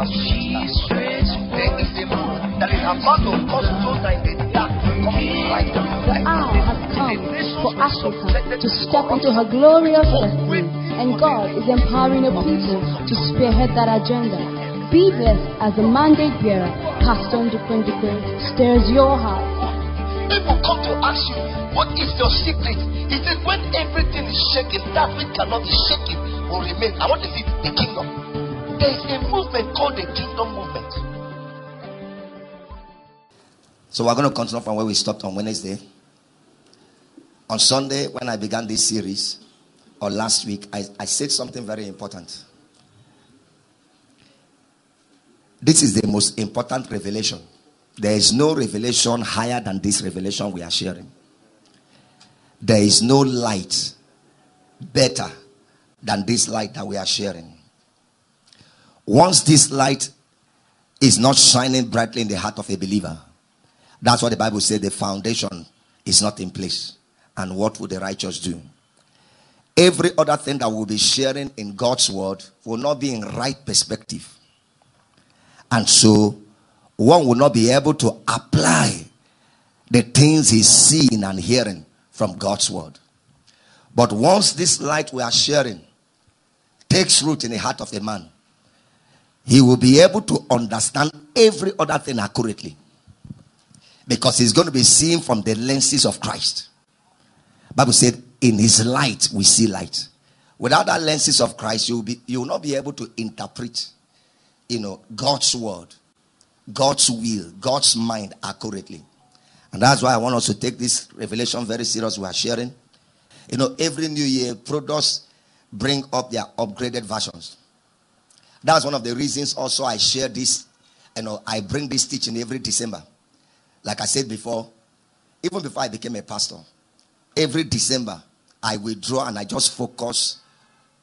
As she strays, there is a moon that is to the come. The for Africa to step into her glorious destiny, and God is empowering a people to spearhead that agenda. Be blessed as the mandate bearer, Pastor Ndukwenduke, stirs your heart. People come to ask you, what is your secret? He said, when everything is shaking, that which cannot be shaken will remain. I want to see the kingdom. There is a movement called the kingdom movement. So we're going to continue from where we stopped on Wednesday. On Sunday, when I began this series, or last week, I, I said something very important. This is the most important revelation. There is no revelation higher than this revelation we are sharing. There is no light better than this light that we are sharing. Once this light is not shining brightly in the heart of a believer, that's what the Bible says the foundation is not in place. And what would the righteous do? Every other thing that we'll be sharing in God's word will not be in right perspective. And so one will not be able to apply the things he's seeing and hearing from God's word. But once this light we are sharing takes root in the heart of a man, he will be able to understand every other thing accurately. Because he's going to be seeing from the lenses of Christ. Bible said, in his light we see light. Without that lenses of Christ, you will, be, you will not be able to interpret, you know, God's word, God's will, God's mind accurately. And that's why I want us to take this revelation very serious. We are sharing. You know, every new year, products bring up their upgraded versions. That's one of the reasons also I share this. You know, I bring this teaching every December. Like I said before, even before I became a pastor, every December I withdraw and I just focus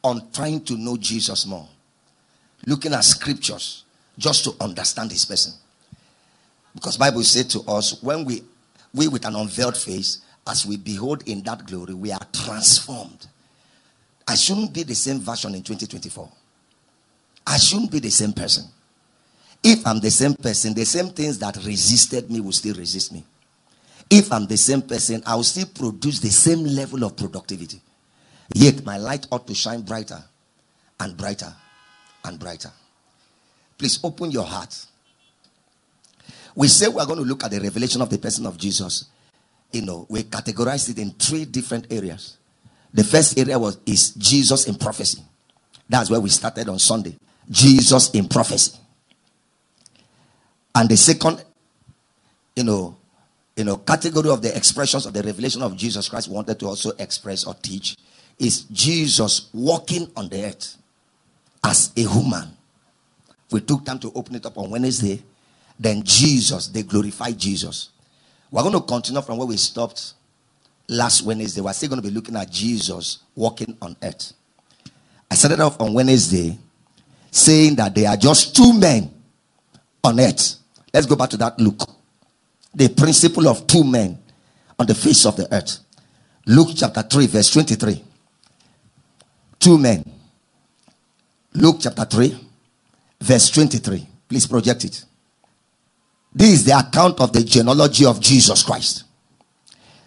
on trying to know Jesus more. Looking at scriptures just to understand his person. Because Bible said to us, when we we with an unveiled face, as we behold in that glory, we are transformed. I shouldn't be the same version in 2024. I shouldn't be the same person. If I'm the same person, the same things that resisted me will still resist me. If I'm the same person, I will still produce the same level of productivity. Yet my light ought to shine brighter and brighter and brighter. Please open your heart. We say we are going to look at the revelation of the person of Jesus. You know, we categorized it in three different areas. The first area was is Jesus in prophecy. That's where we started on Sunday. Jesus in prophecy. And the second, you know, you know, category of the expressions of the revelation of Jesus Christ wanted to also express or teach is Jesus walking on the earth as a human. We took time to open it up on Wednesday. Then Jesus, they glorified Jesus. We're going to continue from where we stopped last Wednesday. We're still going to be looking at Jesus walking on earth. I started off on Wednesday saying that there are just two men on earth. Let's go back to that Luke. The principle of two men on the face of the earth. Luke chapter 3, verse 23. Two men. Luke chapter 3, verse 23. Please project it. This is the account of the genealogy of Jesus Christ.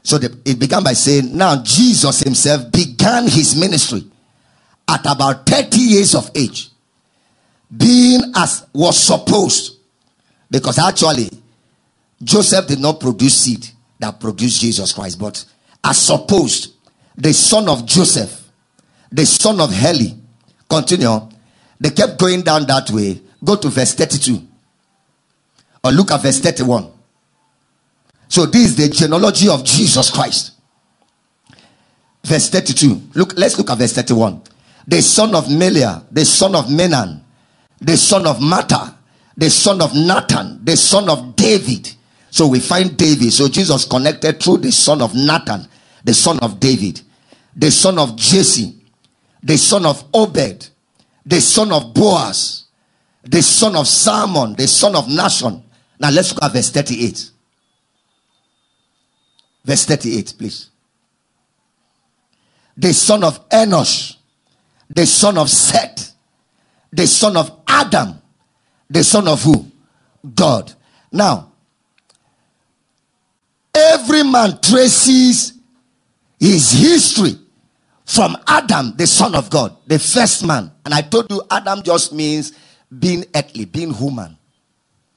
So the, it began by saying, Now Jesus himself began his ministry at about 30 years of age, being as was supposed. Because actually, Joseph did not produce seed that produced Jesus Christ, but as supposed, the son of Joseph, the son of Heli, continue. They kept going down that way. Go to verse 32. Or look at verse 31. So this is the genealogy of Jesus Christ. Verse 32. Look, let's look at verse 31. The son of Melea, the son of Menan, the son of Mattah, the son of Nathan, the son of David. So we find David. So Jesus connected through the son of Nathan, the son of David, the son of Jesse, the son of Obed, the son of Boaz, the son of Salmon, the son of Nahshon. Now let's look at verse 38. Verse 38, please. The son of Enosh, the son of Seth, the son of Adam, the son of who? God. Now, every man traces his history from Adam, the son of God, the first man. And I told you, Adam just means being earthly, being human.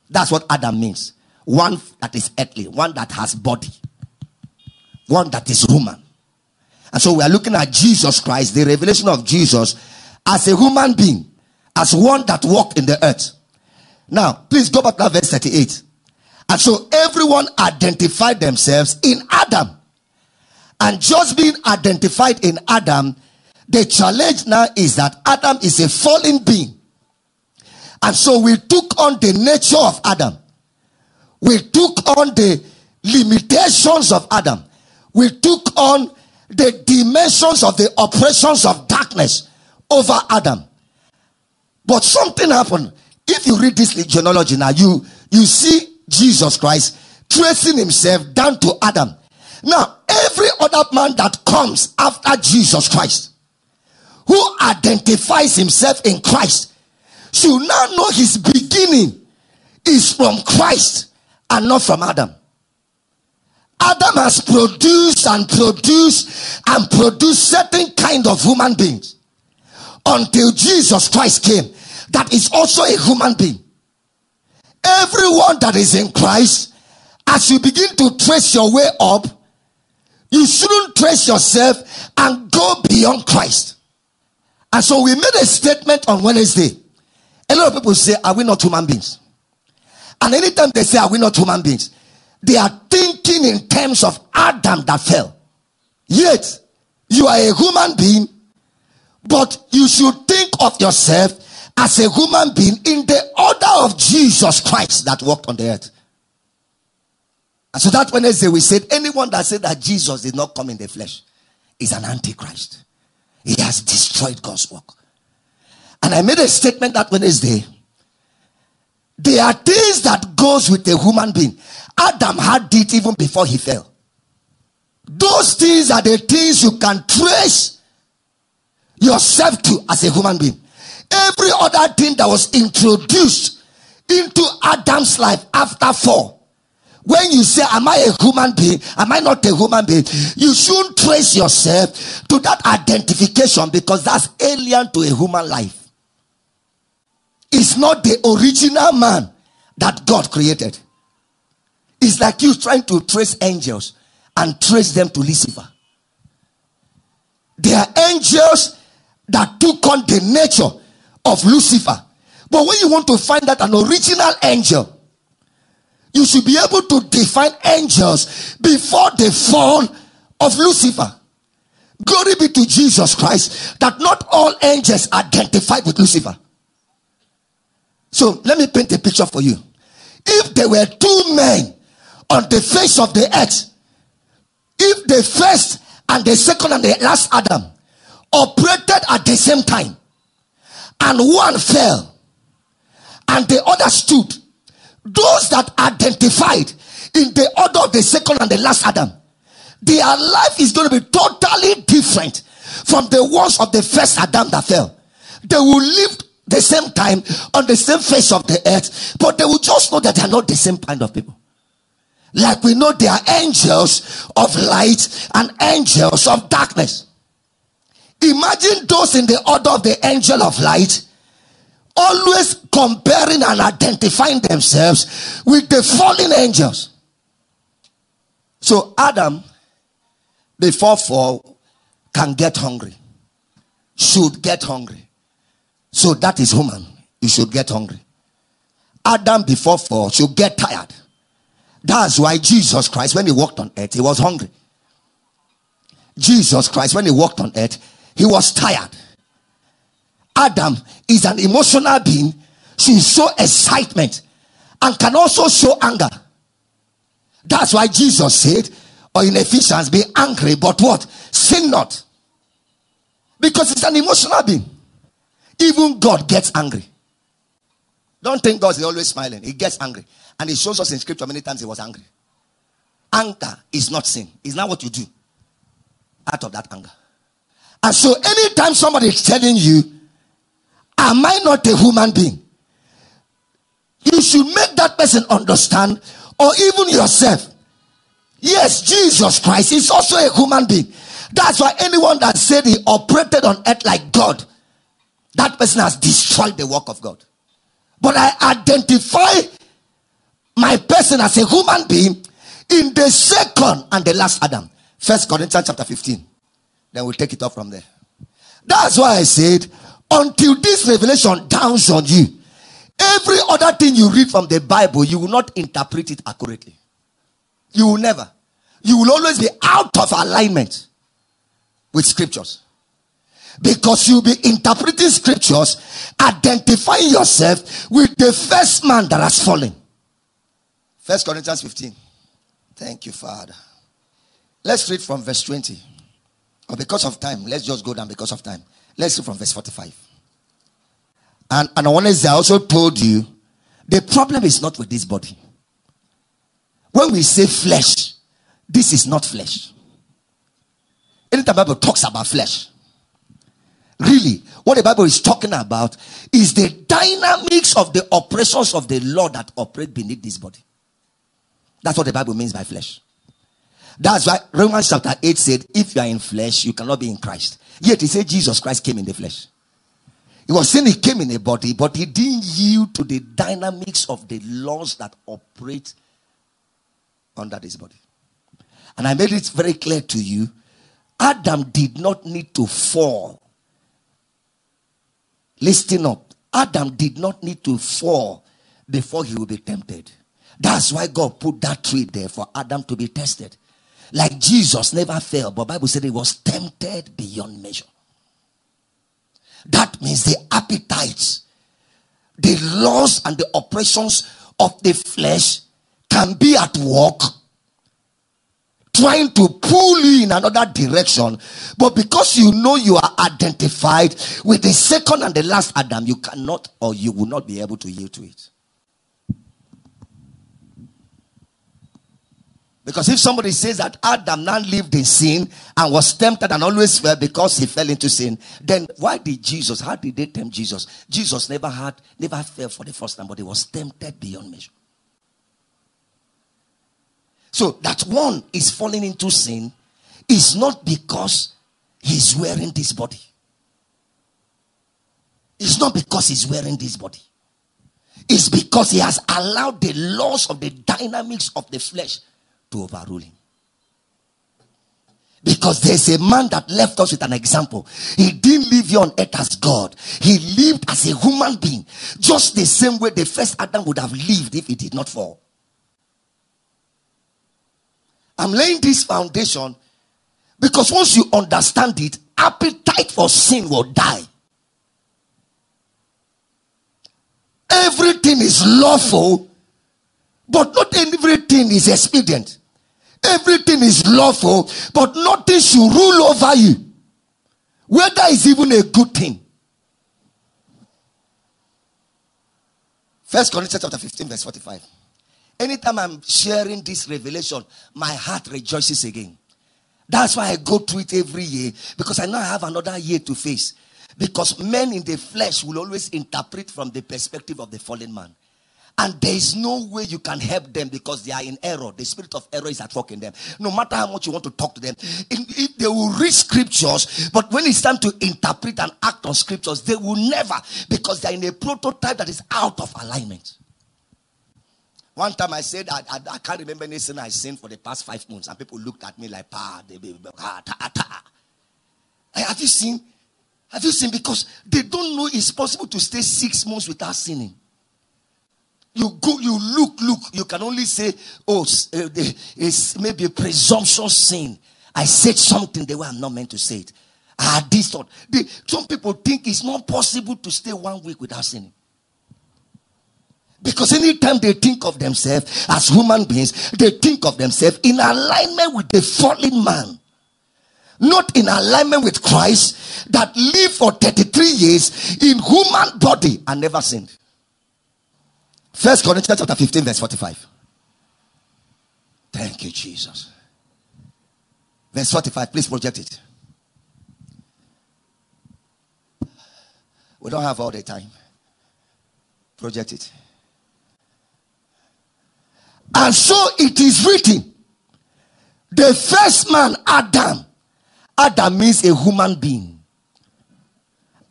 That's what Adam means. One that is earthly, one that has body, one that is human. And so we are looking at Jesus Christ, the revelation of Jesus as a human being, as one that walked in the earth. Now, please go back to verse 38. And so everyone identified themselves in Adam. And just being identified in Adam, the challenge now is that Adam is a fallen being. And so we took on the nature of Adam. We took on the limitations of Adam. We took on the dimensions of the oppressions of darkness over Adam. But something happened. If you read this genealogy now, you, you see Jesus Christ tracing himself down to Adam. Now, every other man that comes after Jesus Christ, who identifies himself in Christ, should now know his beginning is from Christ and not from Adam. Adam has produced and produced and produced certain kind of human beings until Jesus Christ came that is also a human being. Everyone that is in Christ, as you begin to trace your way up, you shouldn't trace yourself and go beyond Christ. And so we made a statement on Wednesday. A lot of people say, Are we not human beings? And anytime they say, Are we not human beings? They are thinking in terms of Adam that fell. Yet, you are a human being, but you should think of yourself as a human being in the order of Jesus Christ that walked on the earth. And so that Wednesday we said anyone that said that Jesus did not come in the flesh is an antichrist. He has destroyed God's work. And I made a statement that Wednesday. There are things that goes with a human being. Adam had it even before he fell. Those things are the things you can trace yourself to as a human being. Every other thing that was introduced into Adam's life after fall. When you say, Am I a human being? Am I not a human being? You shouldn't trace yourself to that identification because that's alien to a human life. It's not the original man that God created. It's like you trying to trace angels and trace them to Lucifer. They are angels that took on the nature of Lucifer. But when you want to find that an original angel, you should be able to define angels before the fall of Lucifer. Glory be to Jesus Christ that not all angels identified with Lucifer. So let me paint a picture for you. If there were two men on the face of the earth, if the first and the second and the last Adam operated at the same time, and one fell and the other stood. Those that identified in the order of the second and the last Adam, their life is going to be totally different from the ones of the first Adam that fell. They will live the same time on the same face of the earth, but they will just know that they are not the same kind of people. Like we know they are angels of light and angels of darkness. Imagine those in the order of the angel of light always comparing and identifying themselves with the fallen angels. So Adam, before fall, can get hungry, should get hungry. So that is human. You should get hungry. Adam before fall should get tired. That's why Jesus Christ, when he walked on earth, he was hungry. Jesus Christ, when he walked on earth, he was tired. Adam is an emotional being. She show excitement and can also show anger. That's why Jesus said, or in Ephesians, be angry, but what? Sin not. Because it's an emotional being. Even God gets angry. Don't think God is always smiling. He gets angry. And he shows us in scripture many times he was angry. Anger is not sin. It's not what you do out of that anger. And so anytime somebody is telling you, Am I not a human being? you should make that person understand, or even yourself. Yes, Jesus Christ is also a human being. That's why anyone that said he operated on earth like God, that person has destroyed the work of God. But I identify my person as a human being in the second and the last Adam. First Corinthians chapter 15. Then we'll take it off from there. That's why I said, until this revelation downs on you, every other thing you read from the Bible, you will not interpret it accurately. You will never. You will always be out of alignment with scriptures. Because you'll be interpreting scriptures, identifying yourself with the first man that has fallen. First Corinthians 15. Thank you, Father. Let's read from verse 20. Or because of time, let's just go down because of time. Let's read from verse 45. And, and on Wednesday, I also told you the problem is not with this body. When we say flesh, this is not flesh. Anytime the Bible talks about flesh, really, what the Bible is talking about is the dynamics of the operations of the law that operate beneath this body. That's what the Bible means by flesh. That's why Romans chapter 8 said, if you are in flesh, you cannot be in Christ. Yet he said Jesus Christ came in the flesh. He was saying he came in a body, but he didn't yield to the dynamics of the laws that operate under this body. And I made it very clear to you Adam did not need to fall. Listen up. Adam did not need to fall before he would be tempted. That's why God put that tree there for Adam to be tested. Like Jesus never failed, but Bible said he was tempted beyond measure. That means the appetites, the laws and the operations of the flesh can be at work trying to pull you in another direction. But because you know you are identified with the second and the last Adam, you cannot or you will not be able to yield to it. Because if somebody says that Adam now lived in sin and was tempted and always fell because he fell into sin, then why did Jesus, how did they tempt Jesus? Jesus never had, never fell for the first time, but he was tempted beyond measure. So that one is falling into sin is not because he's wearing this body. It's not because he's wearing this body. It's because he has allowed the laws of the dynamics of the flesh to overrule him. Because there's a man that left us with an example. He didn't live here on earth as God. He lived as a human being. Just the same way the first Adam would have lived if he did not fall. I'm laying this foundation because once you understand it, appetite for sin will die. Everything is lawful, but not everything is expedient. Everything is lawful, but nothing should rule over you. Whether it's even a good thing. First Corinthians chapter 15, verse 45. Anytime I'm sharing this revelation, my heart rejoices again. That's why I go through it every year because I now have another year to face. Because men in the flesh will always interpret from the perspective of the fallen man. And there is no way you can help them because they are in error. The spirit of error is at work in them. No matter how much you want to talk to them, if they will read scriptures, but when it's time to interpret and act on scriptures, they will never because they are in a prototype that is out of alignment. One time I said, I, I, I can't remember any sin I sinned for the past five months, and people looked at me like, "Pa, they ah, ta, ta. Have you seen? Have you seen? Because they don't know it's possible to stay six months without sinning. You go, you look, look. You can only say, "Oh, uh, it's maybe a presumptuous sin." I said something the way I'm not meant to say it. I had this thought. Some people think it's not possible to stay one week without sinning. Because anytime they think of themselves as human beings, they think of themselves in alignment with the fallen man. Not in alignment with Christ that lived for 33 years in human body and never sinned. First Corinthians chapter 15, verse 45. Thank you, Jesus. Verse 45, please project it. We don't have all the time. Project it. And so it is written the first man, Adam, Adam means a human being.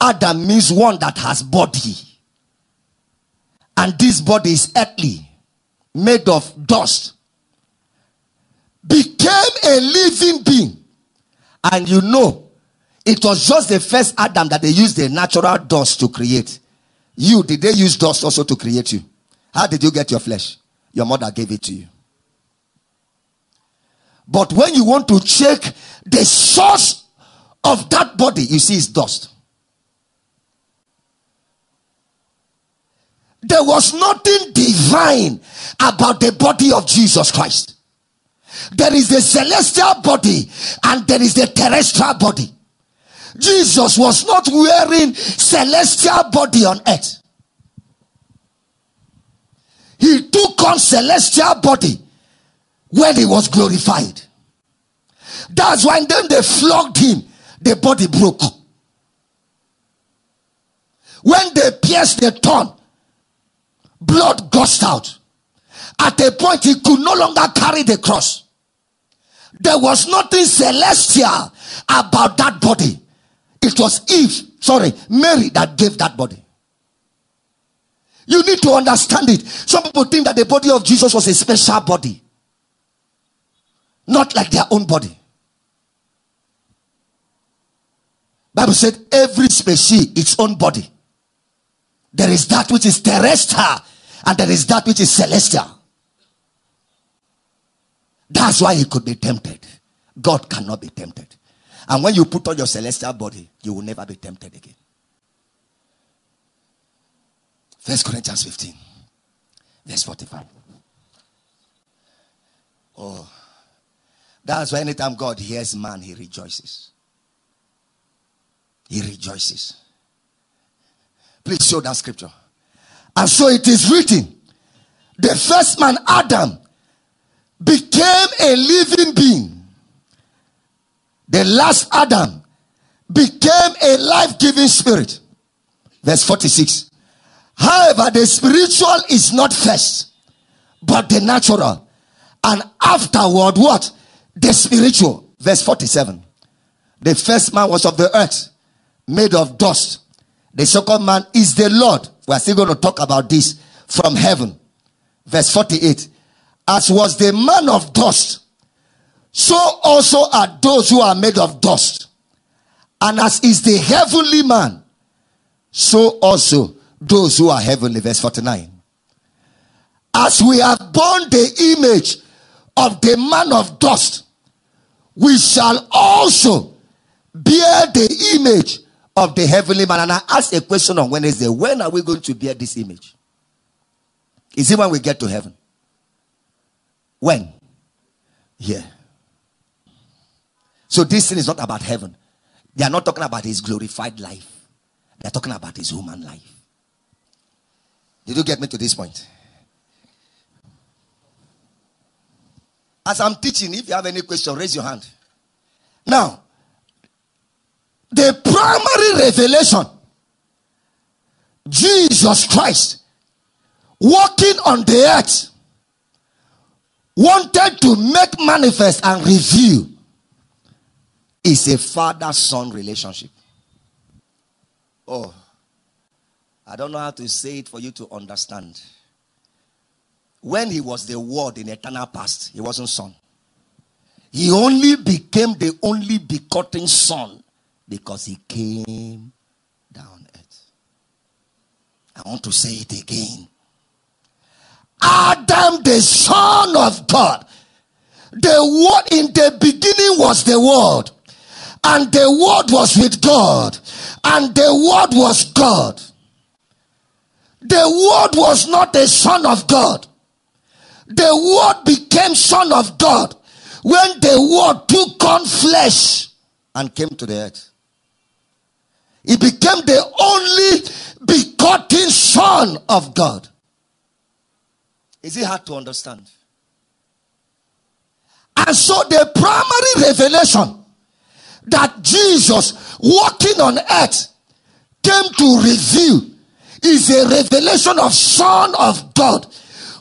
Adam means one that has body. And this body is earthly, made of dust. Became a living being. And you know, it was just the first Adam that they used the natural dust to create. You, did they use dust also to create you? How did you get your flesh? Your mother gave it to you. But when you want to check the source of that body, you see it's dust. There was nothing divine about the body of Jesus Christ. There is the celestial body and there is the terrestrial body. Jesus was not wearing celestial body on earth. He took on celestial body when he was glorified. That's why then they flogged him, the body broke. When they pierced the thorn, blood gushed out. At a point, he could no longer carry the cross. There was nothing celestial about that body. It was Eve, sorry, Mary that gave that body. You need to understand it. Some people think that the body of Jesus was a special body, not like their own body. Bible said every species its own body. There is that which is terrestrial and there is that which is celestial. That's why he could be tempted. God cannot be tempted. And when you put on your celestial body, you will never be tempted again. First Corinthians 15, verse 45. Oh, that's why anytime God hears man, he rejoices. He rejoices. Please show that scripture. And so it is written the first man, Adam, became a living being. The last Adam became a life giving spirit. Verse 46. However, the spiritual is not first, but the natural. And afterward, what? The spiritual. Verse 47. The first man was of the earth, made of dust. The second man is the Lord. We are still going to talk about this from heaven. Verse 48. As was the man of dust, so also are those who are made of dust. And as is the heavenly man, so also those who are heavenly. Verse 49. As we have borne the image of the man of dust, we shall also bear the image of the heavenly man. And I asked a question on Wednesday when are we going to bear this image? Is it when we get to heaven? When? Yeah. So this thing is not about heaven. They are not talking about his glorified life. They are talking about his human life. Did you get me to this point? As I'm teaching, if you have any question, raise your hand. Now, the primary revelation Jesus Christ walking on the earth wanted to make manifest and reveal is a father son relationship. Oh, I don't know how to say it for you to understand. When he was the word in eternal past, he wasn't son. He only became the only begotten son because he came down earth. I want to say it again. Adam, the son of God, the word in the beginning was the word, and the word was with God, and the word was God. The word was not a son of God. The word became son of God when the word took on flesh and came to the earth. He became the only begotten son of God. Is it hard to understand? And so the primary revelation that Jesus walking on earth came to reveal is a revelation of Son of God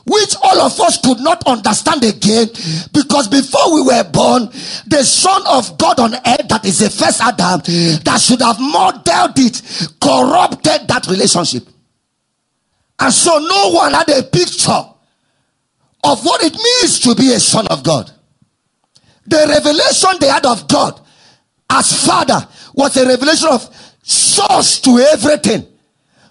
which all of us could not understand again because before we were born, the Son of God on earth, that is the first Adam, that should have modeled it, corrupted that relationship. And so no one had a picture of what it means to be a son of God. The revelation they had of God as Father was a revelation of source to everything.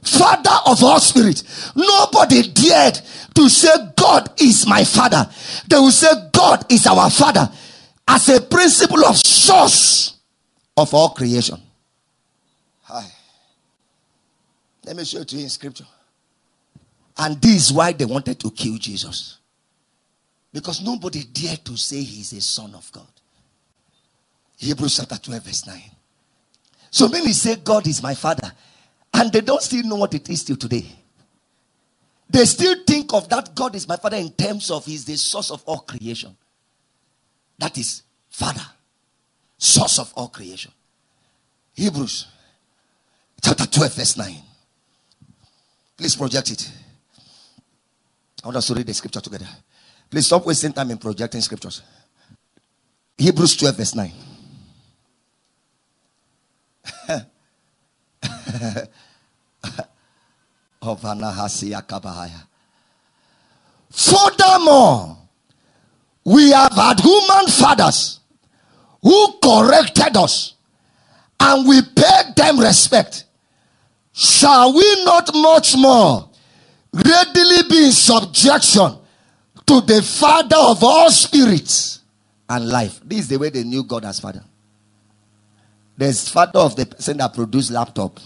Father of all spirit. Nobody dared to say God is my father. They will say God is our father as a principle of source of all creation. Hi. Let me show it to you in scripture. And this is why they wanted to kill Jesus. Because nobody dared to say he's a son of God. Hebrews chapter 12, verse 9. So many say God is my father, and they don't still know what it is till today. They still think of that God is my father in terms of he's the source of all creation. That is father, source of all creation. Hebrews chapter 12, verse 9. Please project it. I want us to read the scripture together. Please stop wasting time in projecting scriptures. Hebrews 12, verse 9. Furthermore, we have had human fathers who corrected us and we paid them respect. Shall we not much more readily be in subjection to the Father of all spirits and life. This is the way they knew God as Father. There's Father of the person that produced laptop.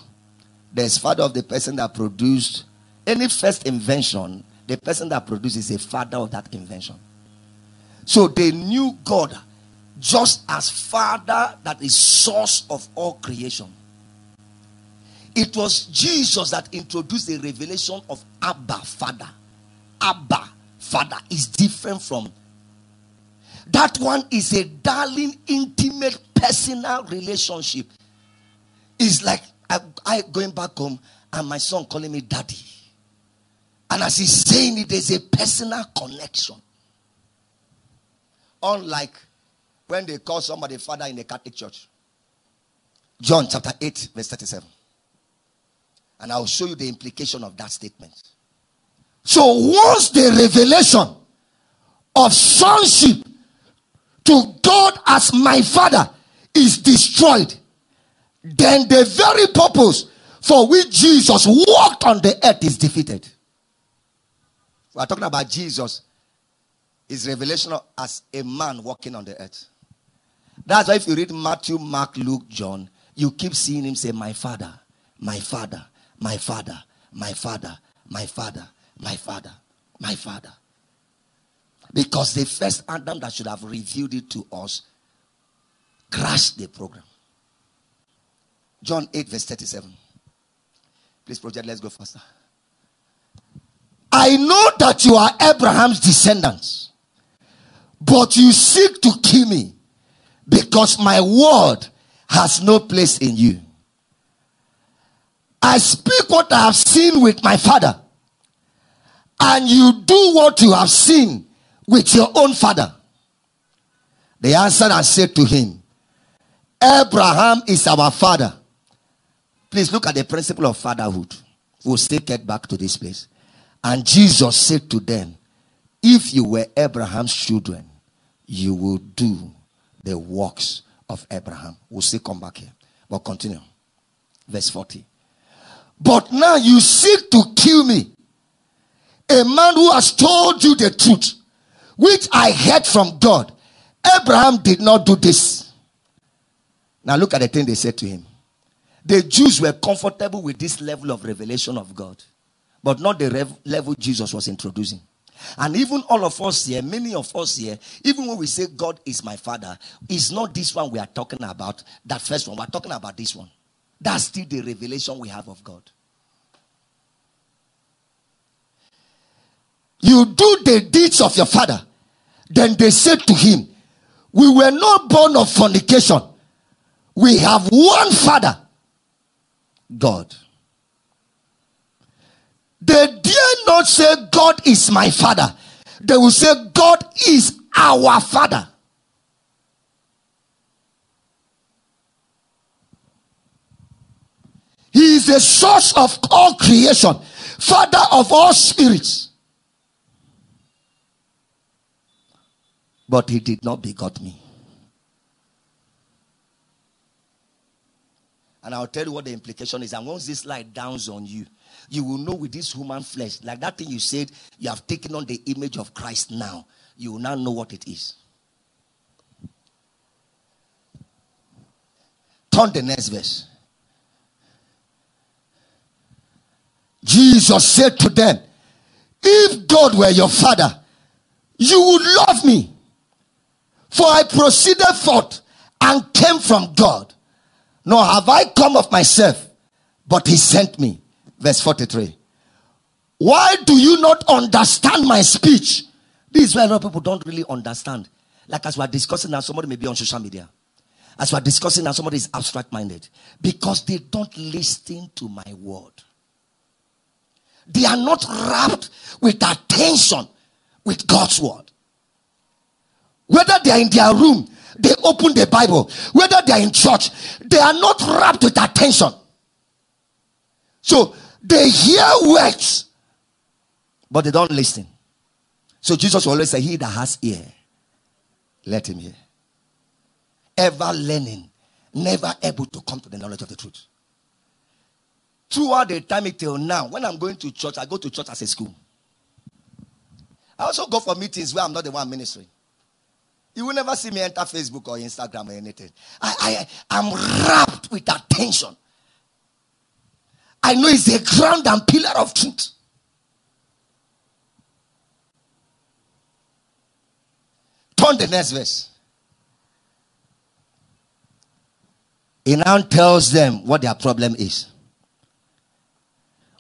There's Father of the person that produced any first invention. The person that produced is a father of that invention. So they knew God just as Father that is source of all creation. It was Jesus that introduced the revelation of Abba, Father. Abba, Father is different from that one is a darling, intimate, personal relationship. It's like I, I going back home and my son calling me daddy. And as he's saying it, there's a personal connection. Unlike when they call somebody father in the Catholic Church. John chapter 8, verse 37. And I'll show you the implication of that statement. So once the revelation of sonship to God as my father is destroyed, then the very purpose for which Jesus walked on the earth is defeated. We are talking about Jesus, his revelation as a man walking on the earth. That's why if you read Matthew, Mark, Luke, John, you keep seeing him say, My father, my father, my father, my father, my father, my father, my father. Because the first Adam that should have revealed it to us crashed the program. John 8, verse 37. Please, project, let's go faster. I know that you are Abraham's descendants, but you seek to kill me because my word has no place in you. I speak what I have seen with my father, and you do what you have seen with your own father. They answered and said to him, Abraham is our father. Please look at the principle of fatherhood. We'll still get back to this place. And Jesus said to them, If you were Abraham's children, you will do the works of Abraham. We'll still come back here. But continue. Verse 40. But now you seek to kill me, a man who has told you the truth, which I heard from God. Abraham did not do this. Now look at the thing they said to him. The Jews were comfortable with this level of revelation of God, but not the rev- level Jesus was introducing. And even all of us here, many of us here, even when we say God is my father, it's not this one we are talking about, that first one. We're talking about this one. That's still the revelation we have of God. You do the deeds of your father. Then they said to him, We were not born of fornication. We have one father, God. They dare not say, God is my father. They will say, God is our father. He is the source of all creation, father of all spirits. But he did not begot me. And I'll tell you what the implication is. And once this light downs on you, you will know with this human flesh, like that thing you said, you have taken on the image of Christ now. You will now know what it is. Turn the next verse. Jesus said to them, If God were your father, you would love me. For I proceeded forth and came from God. Nor have I come of myself, but he sent me. Verse 43. Why do you not understand my speech? This is why a lot of people don't really understand. Like as we're discussing now, somebody may be on social media. As we're discussing now, somebody is abstract minded. Because they don't listen to my word. They are not rapt with attention with God's word. Whether they are in their room, they open the Bible. Whether they are in church, they are not rapt with attention. So they hear words, but they don't listen. So Jesus always say, He that has ear, let him hear. Ever learning, never able to come to the knowledge of the truth. Throughout the time till now, when I'm going to church, I go to church as a school. I also go for meetings where I'm not the one ministering. You will never see me enter Facebook or Instagram or anything. I, I, I'm rapt with attention. I know it's a ground and pillar of truth. Turn the next verse. He now tells them what their problem is.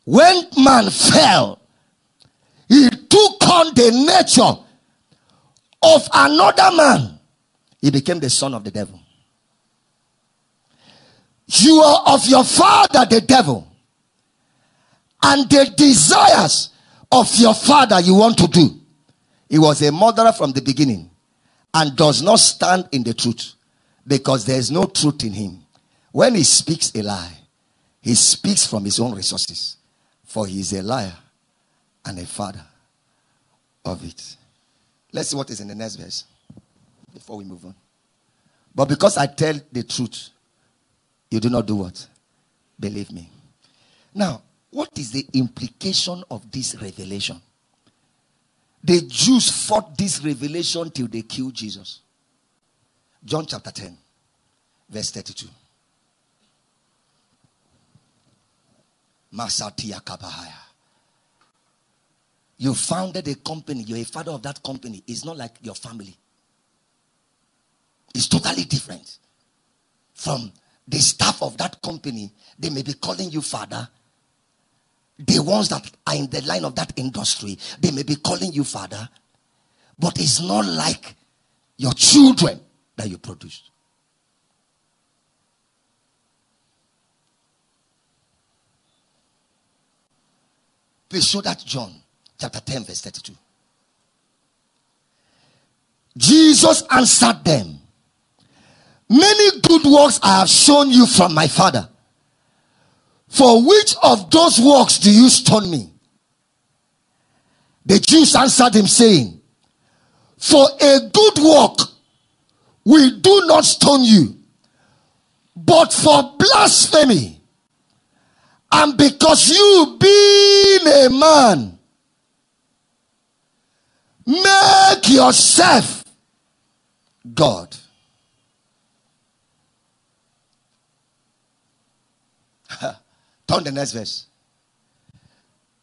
When man fell, he took on the nature of another man, he became the son of the devil. You are of your father, the devil, and the desires of your father you want to do. He was a murderer from the beginning and does not stand in the truth because there is no truth in him. When he speaks a lie, he speaks from his own resources, for he is a liar and a father of it. Let's see what is in the next verse before we move on. But because I tell the truth, you do not do what? Believe me. Now, what is the implication of this revelation? The Jews fought this revelation till they killed Jesus. John chapter 10, verse 32. Masatia Kabahaya. You founded a company, you're a father of that company. It's not like your family. It's totally different. From the staff of that company, they may be calling you father. The ones that are in the line of that industry, they may be calling you father. But it's not like your children that you produce. Please show that John chapter 10, verse 32. Jesus answered them, Many good works I have shown you from my Father. For which of those works do you stone me? The Jews answered him, saying, For a good work we do not stone you, but for blasphemy, and because you being a man Make yourself God. Turn the next verse.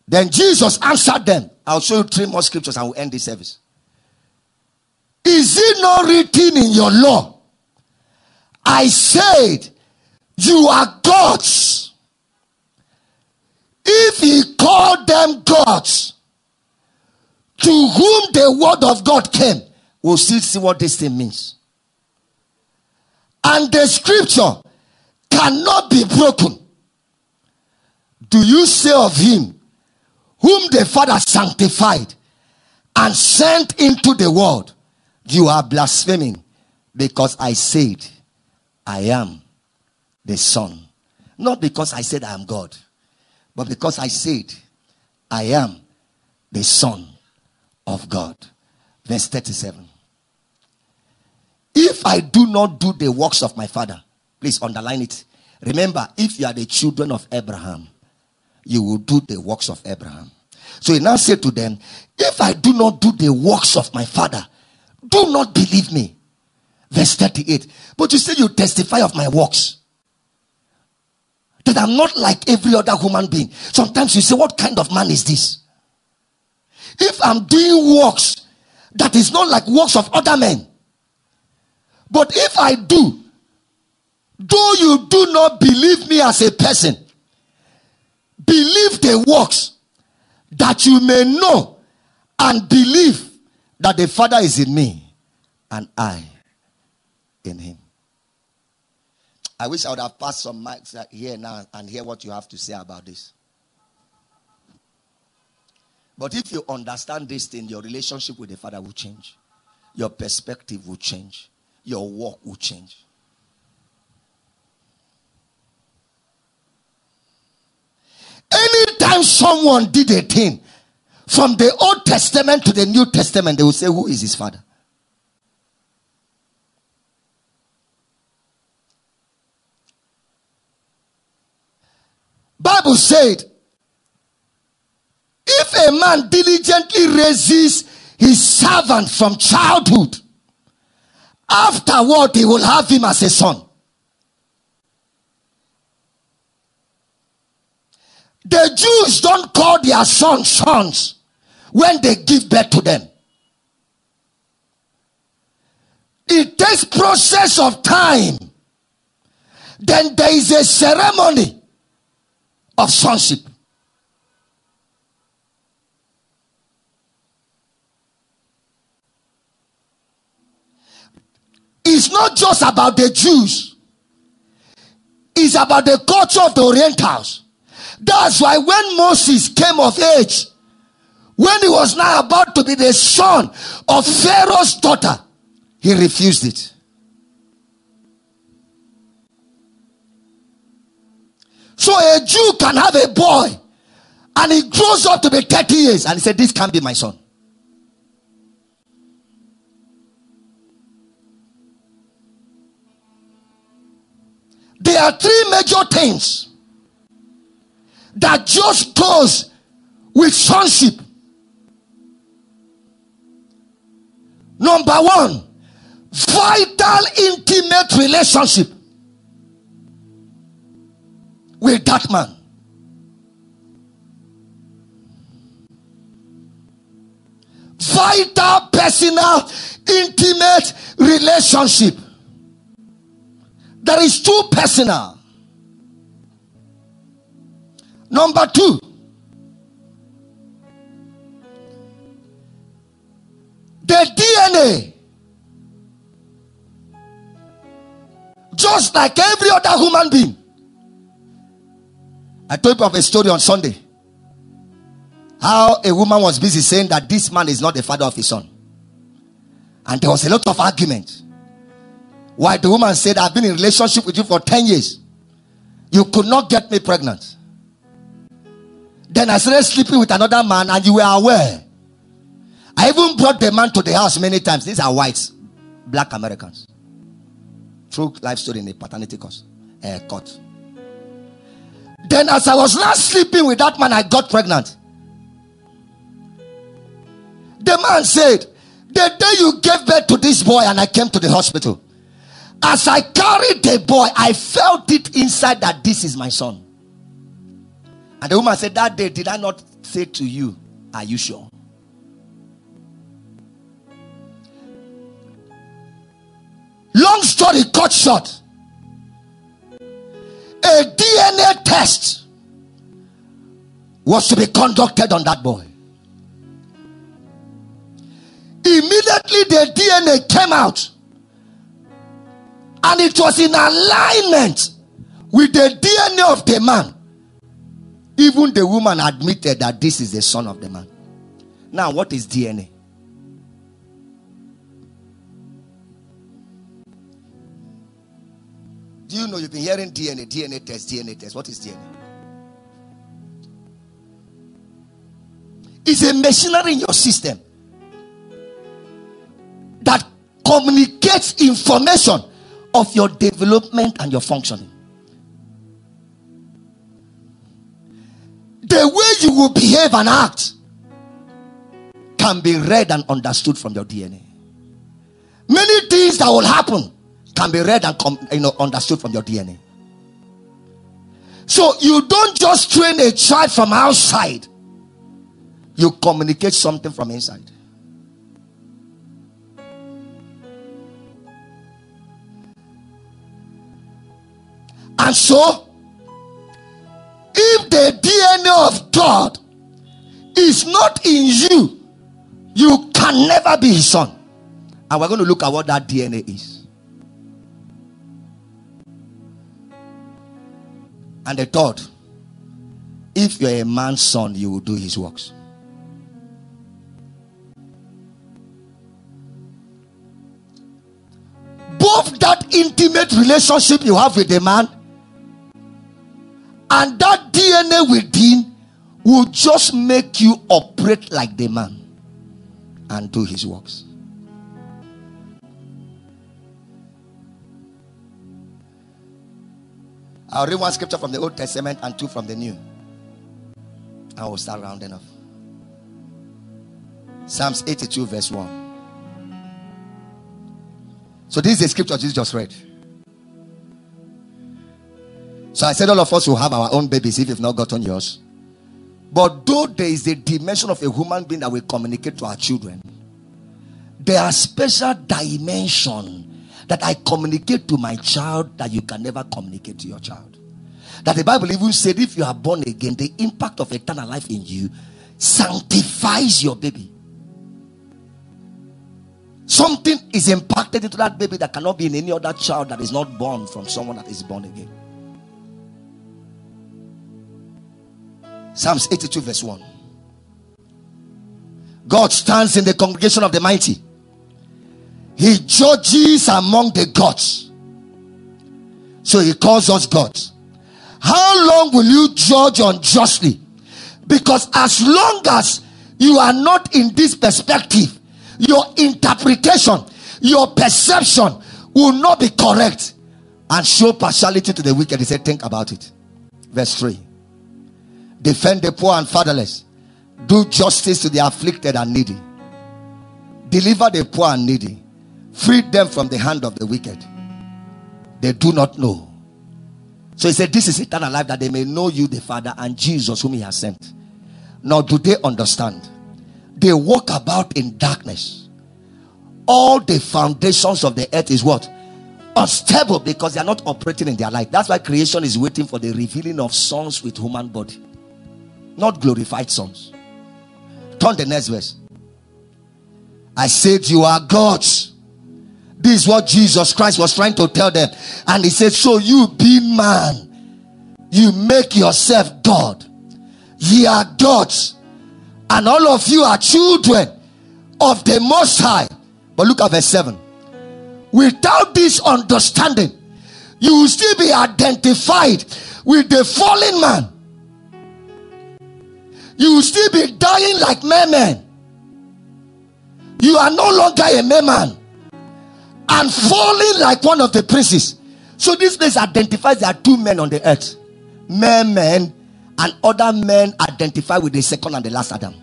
Then Jesus answered them. I'll show you three more scriptures and we'll end this service. Is it not written in your law? I said, You are gods. If he called them gods, to whom the word of God came, we'll still see what this thing means. And the scripture cannot be broken. Do you say of him whom the Father sanctified and sent into the world, you are blaspheming because I said, I am the Son. Not because I said I am God, but because I said, I am the Son of God. Verse 37. If I do not do the works of my Father, please underline it. Remember, if you are the children of Abraham, you will do the works of Abraham. So he now said to them, If I do not do the works of my father, do not believe me. Verse 38. But you say you testify of my works. That I'm not like every other human being. Sometimes you say, What kind of man is this? If I'm doing works that is not like works of other men, but if I do, though you do not believe me as a person, believe the works that you may know and believe that the Father is in me and I in him. I wish I would have passed some mics here now and hear what you have to say about this. But if you understand this thing, your relationship with the Father will change. Your perspective will change. Your walk will change. Anytime someone did a thing from the Old Testament to the New Testament, they will say, Who is his father? Bible said, if a man diligently raises his servant from childhood, afterward he will have him as a son. The Jews don't call their sons sons when they give birth to them. It takes process of time. Then there is a ceremony of sonship. It's not just about the Jews. It's about the culture of the Orientals. That's why when Moses came of age, when he was now about to be the son of Pharaoh's daughter, he refused it. So a Jew can have a boy and he grows up to be 30 years and he said, This can't be my son. There are three major things that just goes with sonship. Number one, vital intimate relationship with that man. Vital, personal, intimate relationship. That is too personal. Number two, the DNA. Just like every other human being. I told you of a story on Sunday. How a woman was busy saying that this man is not the father of his son. And there was a lot of argument. Why the woman said, I've been in relationship with you for 10 years. You could not get me pregnant. Then I started sleeping with another man, and you were aware. I even brought the man to the house many times. These are whites, black Americans. True life story in a paternity course, uh, court. Then, as I was not sleeping with that man, I got pregnant. The man said, The day you gave birth to this boy, and I came to the hospital, as I carried the boy, I felt it inside that this is my son. And the woman said, That day, did I not say to you, Are you sure? Long story cut short. A DNA test was to be conducted on that boy. Immediately, the DNA came out, and it was in alignment with the DNA of the man Even the woman admitted that this is the son of the man. Now, what is DNA? Do you know you've been hearing DNA, DNA test, DNA test? What is DNA? It's a machinery in your system that communicates information of your development and your functioning. The way you will behave and act can be read and understood from your DNA. Many things that will happen can be read and com- you know understood from your DNA. So you don't just train a child from outside. You communicate something from inside. And so, if the DNA of God is not in you, you can never be his son. And we're going to look at what that DNA is. And the third, if you're a man's son, you will do his works. Both that intimate relationship you have with the man and that DNA within will just make you operate like the man and do his works. I'll read one scripture from the Old Testament and two from the New. I will start rounding off. Psalms 82, verse 1. So, this is the scripture Jesus just read. So, I said all of us will have our own babies if you've not gotten yours. But though there is a dimension of a human being that we communicate to our children, there are special dimension that I communicate to my child that you can never communicate to your child. That the Bible even said if you are born again, the impact of eternal life in you sanctifies your baby. Something is impacted into that baby that cannot be in any other child that is not born from someone that is born again. Psalms 82, verse 1. God stands in the congregation of the mighty. He judges among the gods. So he calls us gods. How long will you judge unjustly? Because as long as you are not in this perspective, your interpretation, your perception will not be correct and show partiality to the wicked. He said, Think about it. Verse 3 Defend the poor and fatherless, do justice to the afflicted and needy, deliver the poor and needy, free them from the hand of the wicked. They do not know. So he said, This is eternal life that they may know you, the Father, and Jesus, whom he has sent. Now, do they understand? They walk about in darkness. All the foundations of the earth is what? Unstable because they are not operating in their light. That's why creation is waiting for the revealing of sons with human body not glorified sons. Turn the next verse. I said, You are gods. This is what Jesus Christ was trying to tell them. And he said, So you be man, you make yourself God. Ye are gods. And all of you are children of the Most High. But look at verse 7. Without this understanding, you will still be identified with the fallen man you will still be dying like men. You are no longer a man and falling like one of the princes. So this place identifies there are two men on the earth. Men, and other men identify with the second and the last Adam.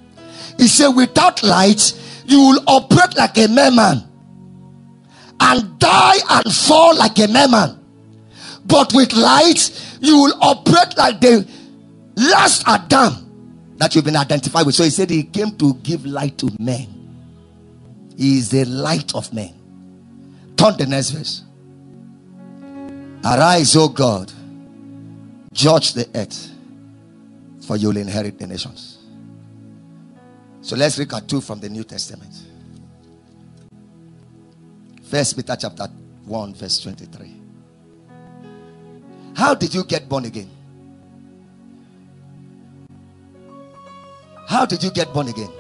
He said, without light, you will operate like a man and die and fall like a man. But with light, you will operate like the last Adam that you've been identified with. So he said he came to give light to men. He is the light of men. Turn the next verse. Arise, O God, judge the earth, for you'll inherit the nations. So let's read at two from the New Testament. First Peter chapter 1, verse 23. How did you get born again? How did you get born again?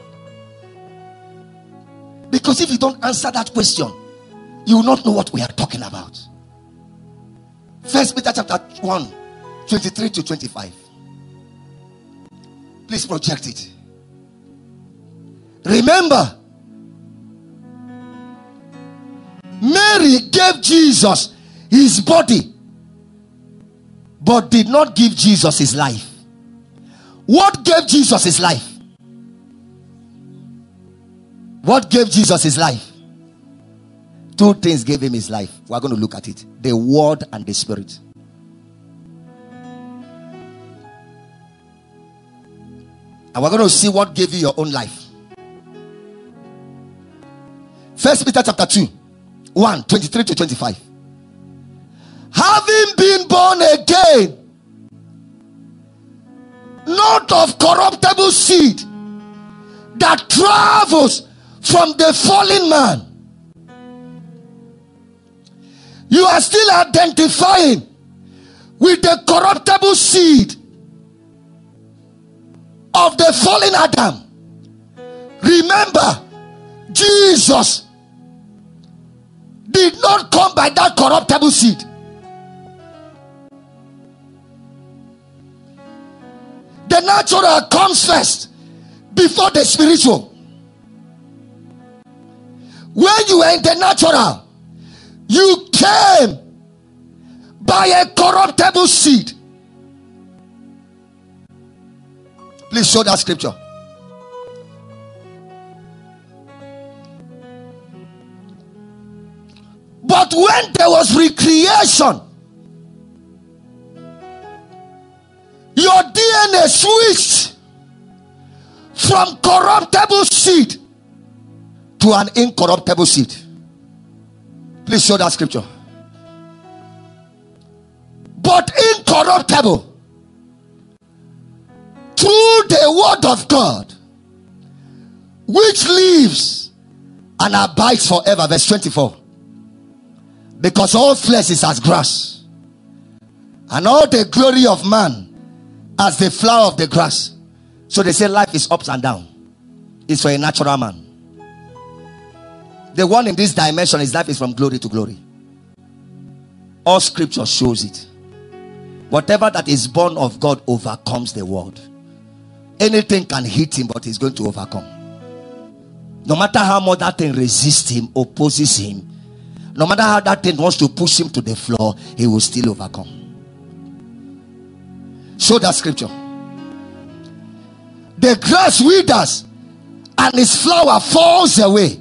Because if you don't answer that question, you will not know what we are talking about. First Peter chapter 1, 23 to 25. Please project it. Remember, Mary gave Jesus his body, but did not give Jesus his life. What gave Jesus his life? What gave Jesus his life? Two things gave him his life. We're going to look at it the word and the spirit. And we're going to see what gave you your own life. First Peter chapter 2, 1, 23 to 25. Having been born again, not of corruptible seed that travels from the fallen man. You are still identifying with the corruptible seed of the fallen Adam. Remember, Jesus did not come by that corruptible seed. The natural comes first before the spiritual. When you were in the natural, you came by a corruptible seed. Please show that scripture. But when there was recreation, your DNA switched from corruptible seed to an incorruptible seed. Please show that scripture. But incorruptible through the word of God, which lives and abides forever. Verse 24. Because all flesh is as grass, and all the glory of man as the flower of the grass. So they say life is ups and down. It's for a natural man. The one in this dimension, his life is from glory to glory. All scripture shows it. Whatever that is born of God overcomes the world. Anything can hit him, but he's going to overcome. No matter how much that thing resists him, opposes him, no matter how that thing wants to push him to the floor, he will still overcome. Show that scripture. The grass withers and its flower falls away.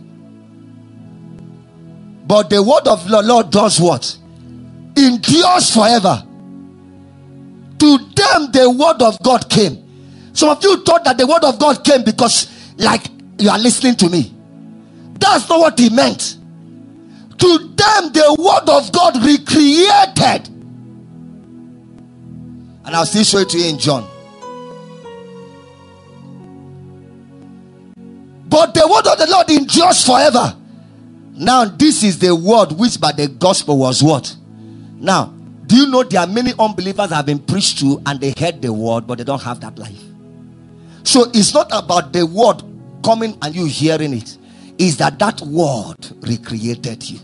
But the word of the Lord does what? Endures forever. To them, the word of God came. Some of you thought that the word of God came because, like, you are listening to me. That's not what he meant. To them, the word of God recreated. And I'll still show it to you in John. But the word of the Lord endures forever. Now, this is the word which by the gospel was what? Now, do you know there are many unbelievers have been preached to and they heard the word, but they don't have that life? So it's not about the word coming and you hearing it, is that that word recreated you.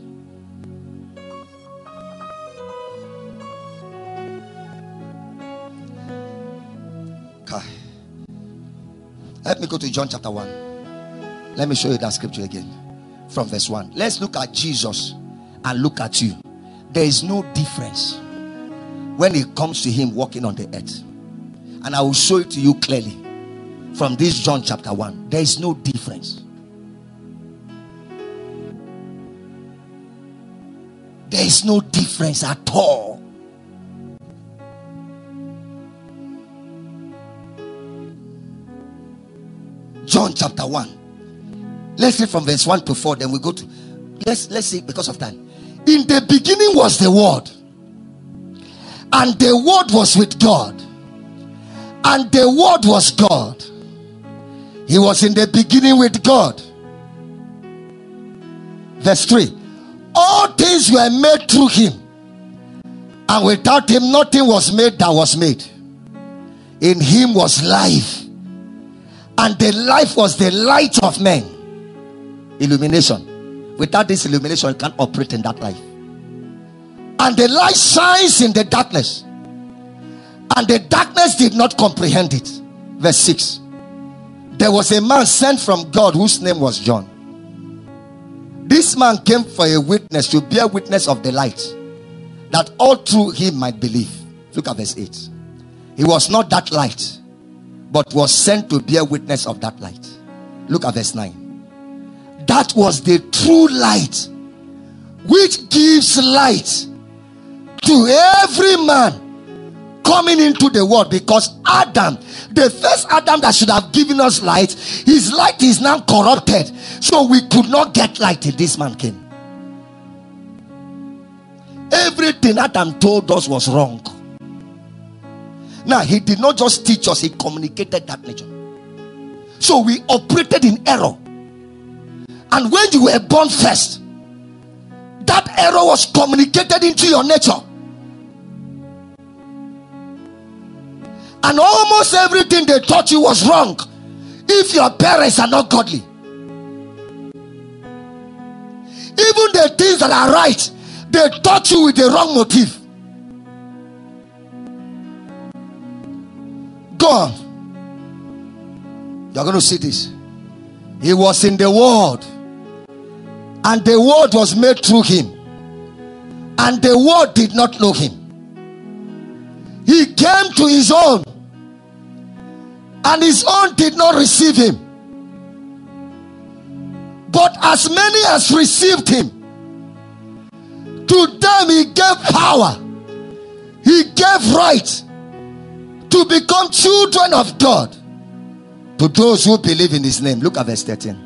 Okay. Let me go to John chapter 1. Let me show you that scripture again from verse 1. Let's look at Jesus and look at you. There is no difference when it comes to him walking on the earth. And I will show it to you clearly from this John chapter 1. There is no difference. There is no difference at all. John chapter 1 Let's read from verse 1 to 4, then we go to let's let's see because of time. In the beginning was the word, and the word was with God, and the word was God. He was in the beginning with God. Verse 3 All things were made through him, and without him, nothing was made that was made. In him was life, And the life was the light of men. Illumination. Without this illumination, you can't operate in that life. And the light shines in the darkness. And the darkness did not comprehend it. Verse 6. There was a man sent from God whose name was John. This man came for a witness to bear witness of the light, that all through him might believe. Look at verse 8. He was not that light, but was sent to bear witness of that light. Look at verse 9. That was the true light, which gives light to every man coming into the world because Adam, the first Adam that should have given us light, his light is now corrupted. So we could not get light till this man came. Everything Adam told us was wrong. Now, he did not just teach us, he communicated that nature. So we operated in error. And when you were born first, that error was communicated into your nature. And almost everything they taught you was wrong if your parents are not godly. Even the things that are right, they taught you with the wrong motive. Go on. You're going to see this. He was in the world, and the world was made through him, and the world did not know him. He came to his own, and his own did not receive him. But as many as received him, to them he gave power, he gave right to become children of God to those who believe in his name. Look at verse 13.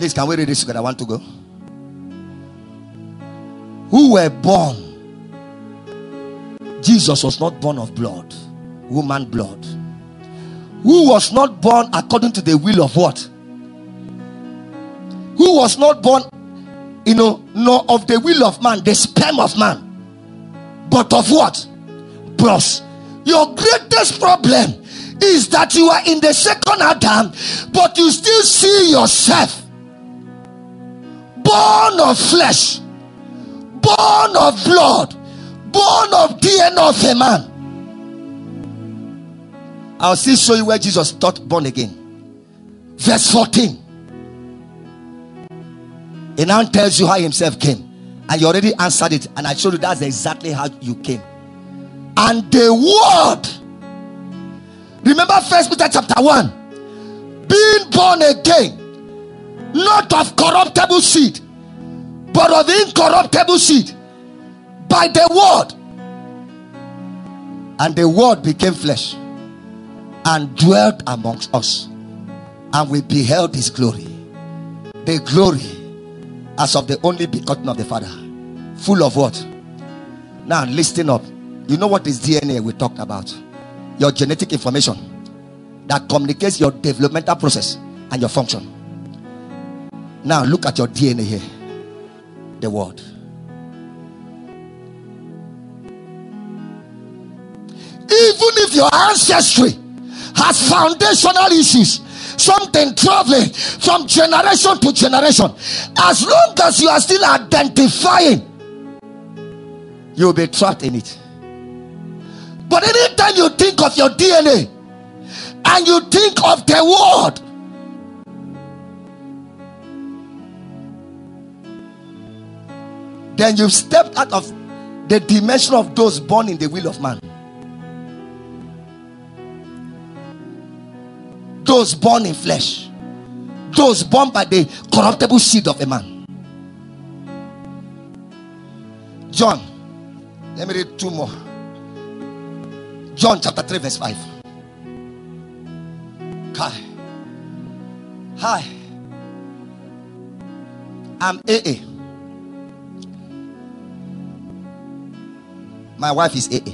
Please, can we read this together? I want to go. Who were born? Jesus was not born of blood woman blood. Who was not born according to the will of what? Who was not born, you know, nor of the will of man, the sperm of man, but of what? Plus, your greatest problem is that you are in the second Adam, but you still see yourself born of flesh, born of blood, born of DNA of a man. I'll still show you where Jesus taught born again. Verse 14. It now tells you how himself came. And you already answered it. And I showed you that's exactly how you came. And the word. Remember first Peter chapter 1. Being born again. Not of corruptible seed. But of incorruptible seed. By the word. And the word became flesh and dwelt amongst us, and we beheld his glory. The glory as of the only begotten of the Father, full of what? Now, listen up. You know what is DNA we talked about? Your genetic information that communicates your developmental process and your function. Now, look at your DNA here. The word. Even if your ancestry has foundational issues something traveling from generation to generation as long as you are still identifying you'll be trapped in it but anytime you think of your dna and you think of the word then you've stepped out of the dimension of those born in the will of man those born in flesh, those born by the corruptible seed of a man. John, let me read two more. John chapter 3, verse 5. Hi. Hi. I'm AA. My wife is AA.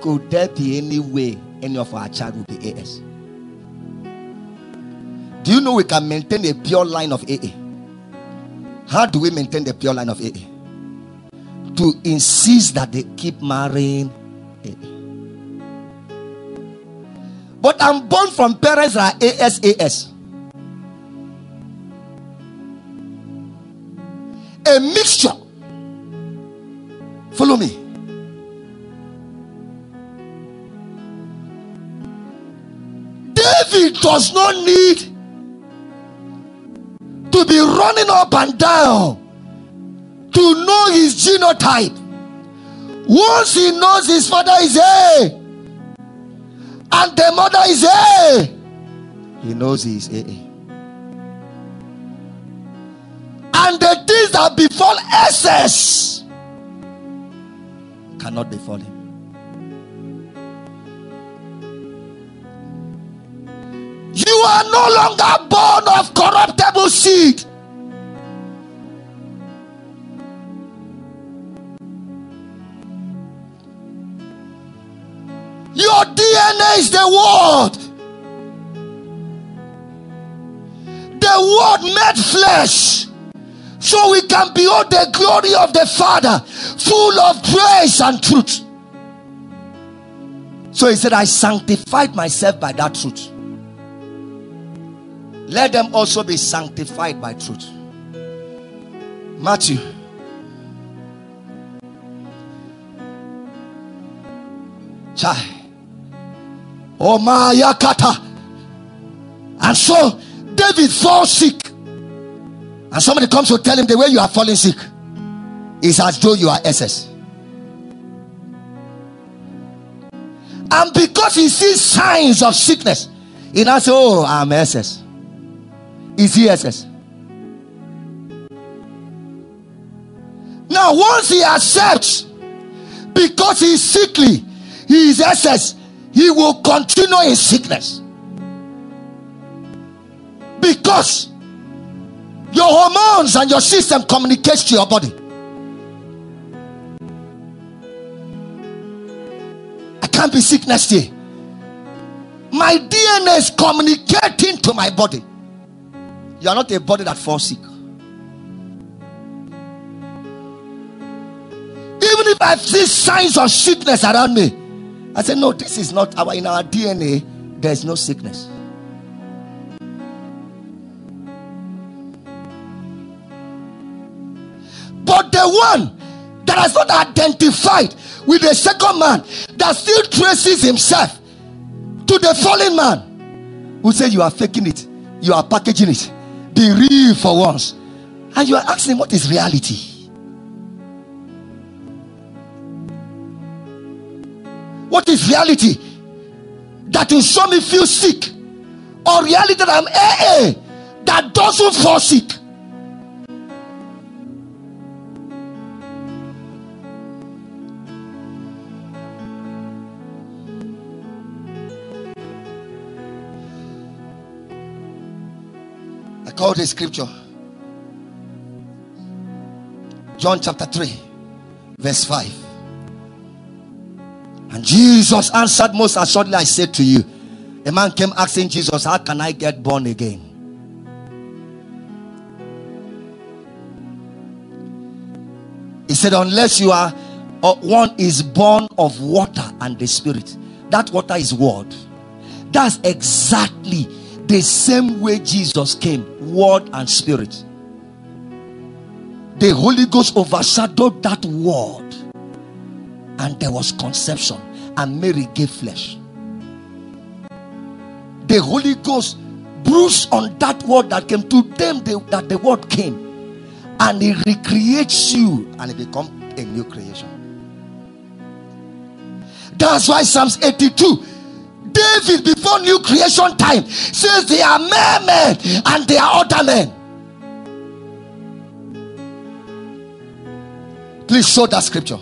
Could there be any way any of our child will be AS. Do you know we can maintain a pure line of AA? How do we maintain the pure line of AA? To insist that they keep marrying AA. But I'm born from parents that are ASAS. A mixture. Follow me. David does not need to be running up and down to know his genotype. Once he knows his father is A and the mother is A, he knows he is AA. And the things that befall SS cannot befall him. You are no longer born of corruptible seed. Your DNA is the word. The word made flesh. So we can behold the glory of the Father, full of grace and truth. So he said, I sanctified myself by that truth. Let them also be sanctified by truth. Matthew. Chai. Oh my yakata. And so David falls sick. And somebody comes to tell him the way you are falling sick is as though you are SS. And because he sees signs of sickness, he now says, Oh, I'm SS. Is he SS? Now, once he accepts, because he's sickly, he is SS, he will continue in sickness. Because your hormones and your system communicates to your body. I can't be sick next year. My DNA is communicating to my body. You are not a body that falls sick. Even if I see signs of sickness around me, I say, No, this is not our in our DNA, there's no sickness. But the one that has not identified with the second man that still traces himself to the fallen man who say you are faking it, you are packaging it, be real for once, and you are asking what is reality. What is reality? That will show me feel sick. Or reality that I'm AA that doesn't fall sick. I call the scripture John chapter 3, verse 5. And Jesus answered most assuredly, I said to you, a man came asking Jesus, How can I get born again? He said, Unless you are uh, one is born of water and the spirit, that water is word. That's exactly the same way Jesus came, word and spirit. The Holy Ghost overshadowed that word and there was conception, and Mary gave flesh. The Holy Ghost bruised on that word that came to them, the, that the word came, and it recreates you, and it becomes a new creation. That's why Psalms 82 David, before new creation time, says they are mere men and they are other men. Please show that scripture.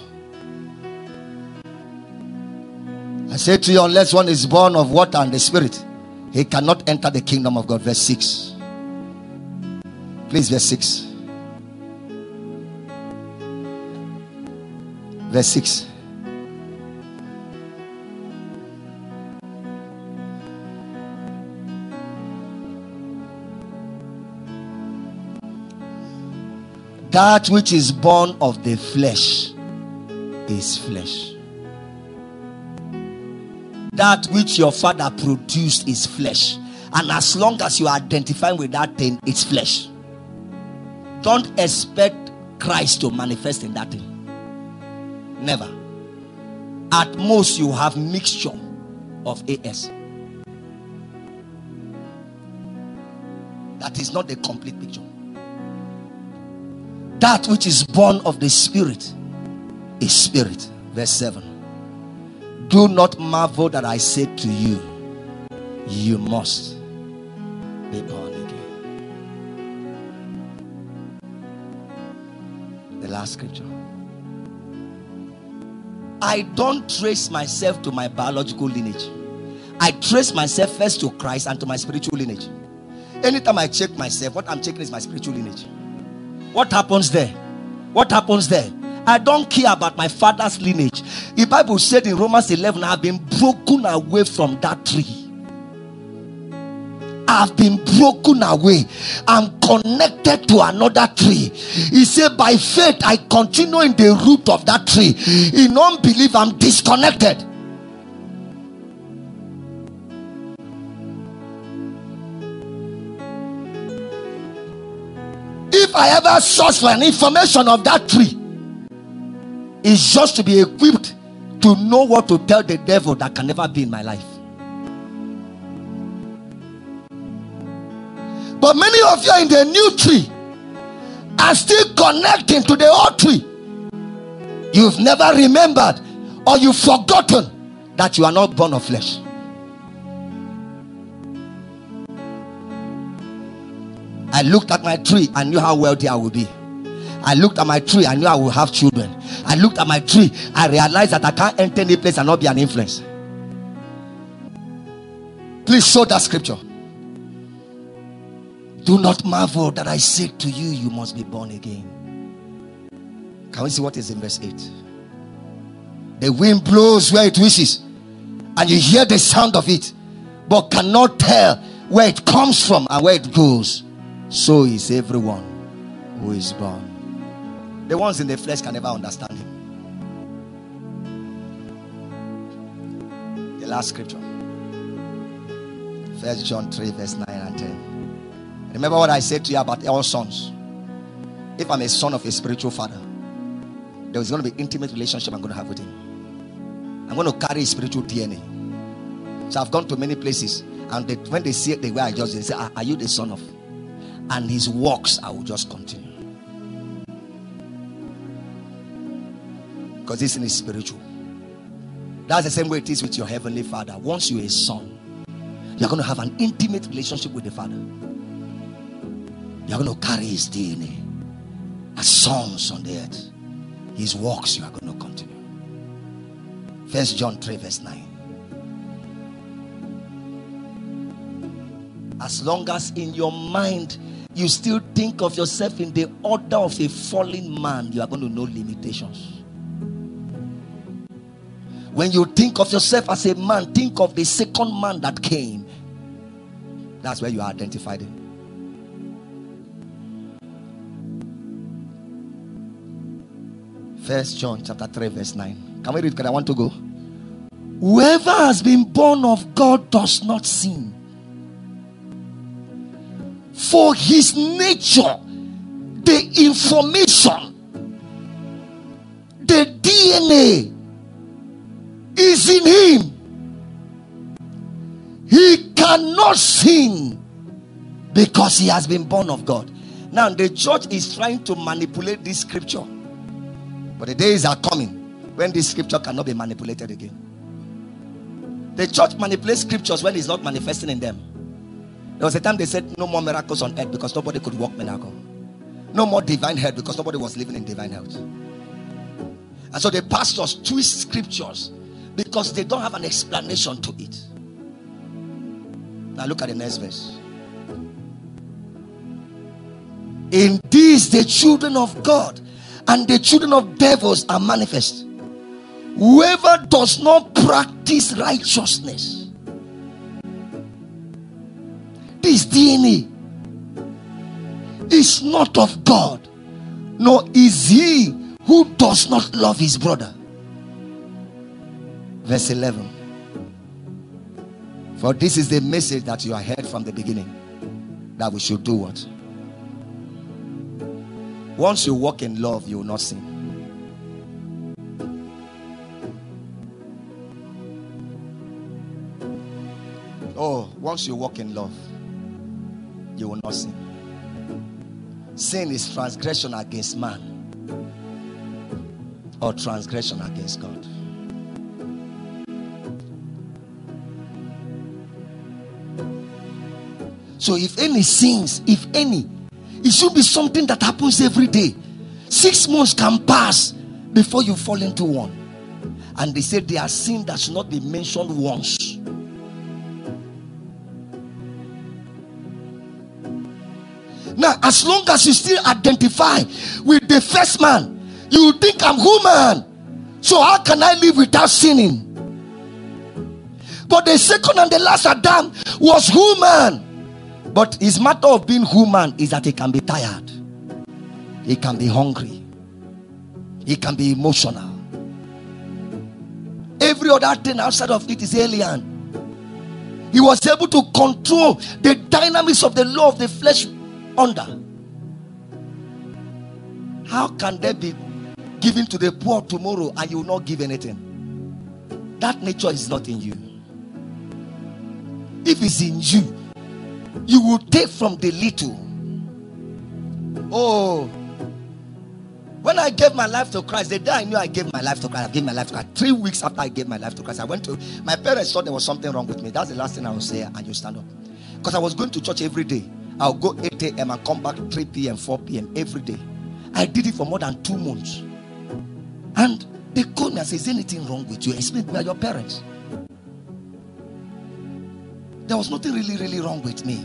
I say to you, unless one is born of water and the spirit, he cannot enter the kingdom of God. Verse 6. Please, verse 6. Verse 6. That which is born of the flesh is flesh that which your father produced is flesh. And as long as you are identifying with that thing, it's flesh. Don't expect Christ to manifest in that thing. Never. At most, you have mixture of AS. That is not the complete picture. That which is born of the Spirit is Spirit. Verse 7. Do not marvel that I said to you, you must be born again. The last scripture. I don't trace myself to my biological lineage. I trace myself first to Christ and to my spiritual lineage. Anytime I check myself, what I'm checking is my spiritual lineage. What happens there? What happens there? I don't care about my father's lineage. The Bible said in Romans 11, I have been broken away from that tree. I've been broken away. I'm connected to another tree. He said, By faith, I continue in the root of that tree. In unbelief, I'm disconnected. If I ever search for an information of that tree, it's just to be equipped to know what to tell the devil that can never be in my life. But many of you are in the new tree and still connecting to the old tree. You've never remembered or you've forgotten that you are not born of flesh. I looked at my tree, I knew how wealthy I would be. I looked at my tree, I knew I would have children. I looked at my tree, I realized that I can't enter any place and not be an influence. Please show that scripture. Do not marvel that I say to you, you must be born again. Can we see what is in verse 8? The wind blows where it wishes, and you hear the sound of it, but cannot tell where it comes from and where it goes. So is everyone who is born. The ones in the flesh can never understand him. The last scripture. First John 3, verse 9 and 10. Remember what I said to you about all sons. If I'm a son of a spiritual father, there is going to be intimate relationship I'm going to have with him. I'm going to carry spiritual DNA. So I've gone to many places, and they, when they see it the way I just they say, are, are you the son of? And his works I will just continue. Because this is spiritual. That's the same way it is with your heavenly father. Once you're a son, you're going to have an intimate relationship with the father. You're going to carry his DNA as sons on the earth. His works you are going to continue. First John 3, verse 9. As long as in your mind you still think of yourself in the order of a fallen man, you are going to know limitations. When you think of yourself as a man, think of the second man that came. That's where you are identified. First John chapter 3, verse 9. Can we read? Because I want to go. Whoever has been born of God does not sin. For his nature, the information, the DNA is in him. He cannot sin because he has been born of God. Now, the church is trying to manipulate this scripture but the days are coming when this scripture cannot be manipulated again. The church manipulates scriptures when it's not manifesting in them. There was a time they said no more miracles on earth because nobody could walk miracle. No more divine health because nobody was living in divine health. And so the pastors twist scriptures because they don't have an explanation to it. Now look at the next verse. In these the children of God and the children of devils are manifest. Whoever does not practice righteousness, this DNA is not of God, nor is he who does not love his brother. Verse 11. For this is the message that you heard from the beginning that we should do what? Once you walk in love, you will not sin. Oh, once you walk in love, you will not sin. Sin is transgression against man or transgression against God. So, if any sins, if any, it should be something that happens every day. Six months can pass before you fall into one. And they said there are sins that should not be mentioned once. Now, as long as you still identify with the first man, you think I'm human. So, how can I live without sinning? But the second and the last Adam was human. But his matter of being human is that he can be tired, he can be hungry, he can be emotional. Every other thing outside of it is alien. He was able to control the dynamics of the law of the flesh under. How can they be given to the poor tomorrow and you will not give anything? That nature is not in you. If it's in you, you will take from the little. Oh, when I gave my life to Christ, the day I knew I gave my life to Christ, I gave my life to Christ. Three weeks after I gave my life to Christ, I went to my parents thought there was something wrong with me. That's the last thing I will say, and you stand up. Because I was going to church every day. I'll go 8 a.m. and come back 3 p.m., 4 p.m. every day. I did it for more than two months. And they called me and said, Is anything wrong with you? Explain to your parents. There was nothing really, really wrong with me.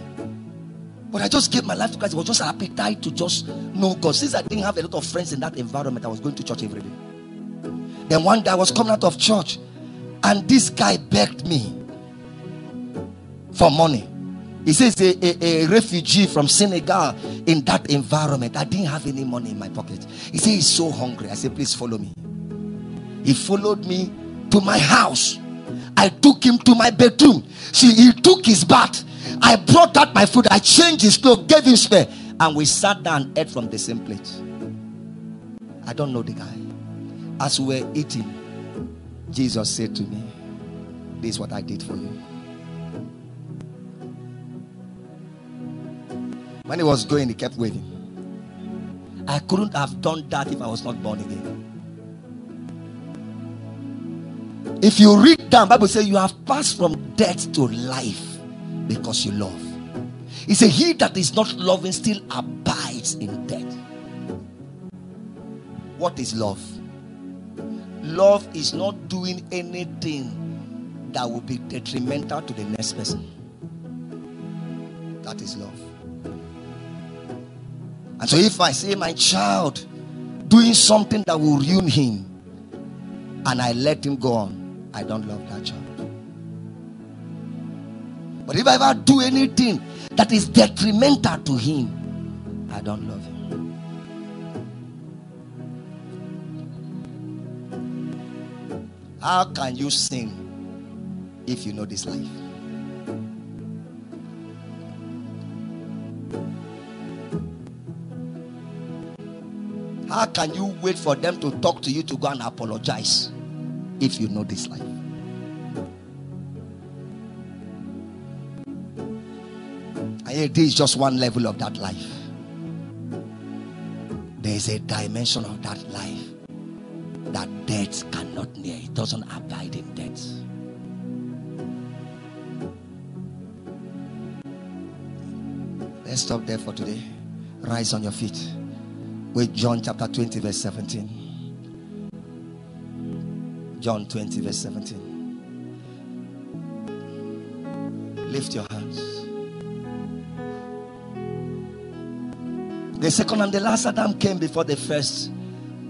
But I just gave my life to Christ. It was just an appetite to just know God. Since I didn't have a lot of friends in that environment, I was going to church every day. Then one day I was coming out of church, and this guy begged me for money. He says a, a, a, refugee from Senegal in that environment. I didn't have any money in my pocket. He said he's so hungry. I said, please follow me. He followed me to my house. I took him to my bedroom. See, he took his bath. I brought out my food. I changed his clothes, gave him spare, and we sat down and ate from the same plate. I don't know the guy. As we were eating, Jesus said to me, This is what I did for you. When he was going, he kept waving. I couldn't have done that if I was not born again. If you read down, Bible says you have passed from death to life because you love. He said, He that is not loving still abides in death. What is love? Love is not doing anything that will be detrimental to the next person. That is love. And so if I see my child doing something that will ruin him and I let him go on, I don't love that child. But if I ever do anything that is detrimental to him, I don't love him. How can you sin if you know this life? How can you wait for them to talk to you to go and apologize if you know this life? And this is just one level of that life. There is a dimension of that life that death cannot near. It doesn't abide in death. Let's stop there for today. Rise on your feet with John chapter 20, verse 17. John 20, verse 17. Lift your hands. The second and the last Adam came before the first.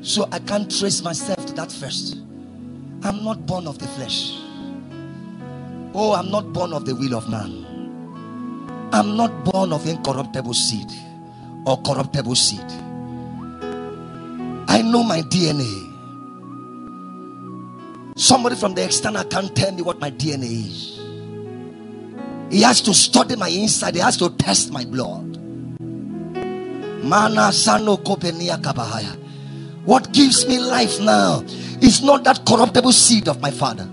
So I can't trace myself to that first. I'm not born of the flesh. Oh, I'm not born of the will of man. I'm not born of incorruptible seed or corruptible seed. I know my DNA. Somebody from the external can't tell me what my DNA is. He has to study my inside. He has to test my blood. Mana sano kopenia kabahaya. What gives me life now is not that corruptible seed of my father.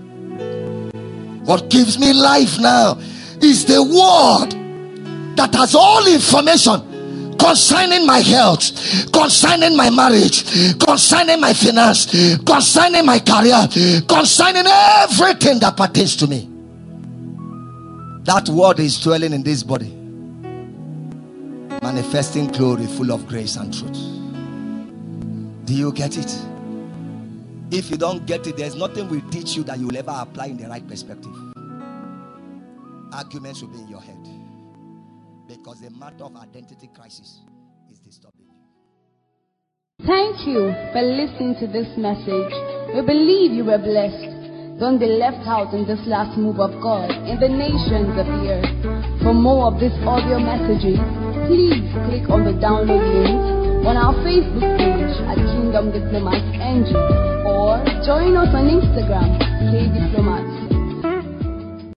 What gives me life now is the word that has all information concerning my health, concerning my marriage, concerning my finance, concerning my career, concerning everything that pertains to me. That word is dwelling in this body, manifesting glory full of grace and truth. Do you get it? If you don't get it, there's nothing we teach you that you will ever apply in the right perspective. Arguments will be in your head because the matter of identity crisis is disturbing you. Thank you for listening to this message. We believe you were blessed. Don't be left out in this last move of God in the nations of the earth. For more of this audio messages, please click on the download link on our Facebook page at Kingdom Diplomats NG or join us on Instagram, K Diplomats.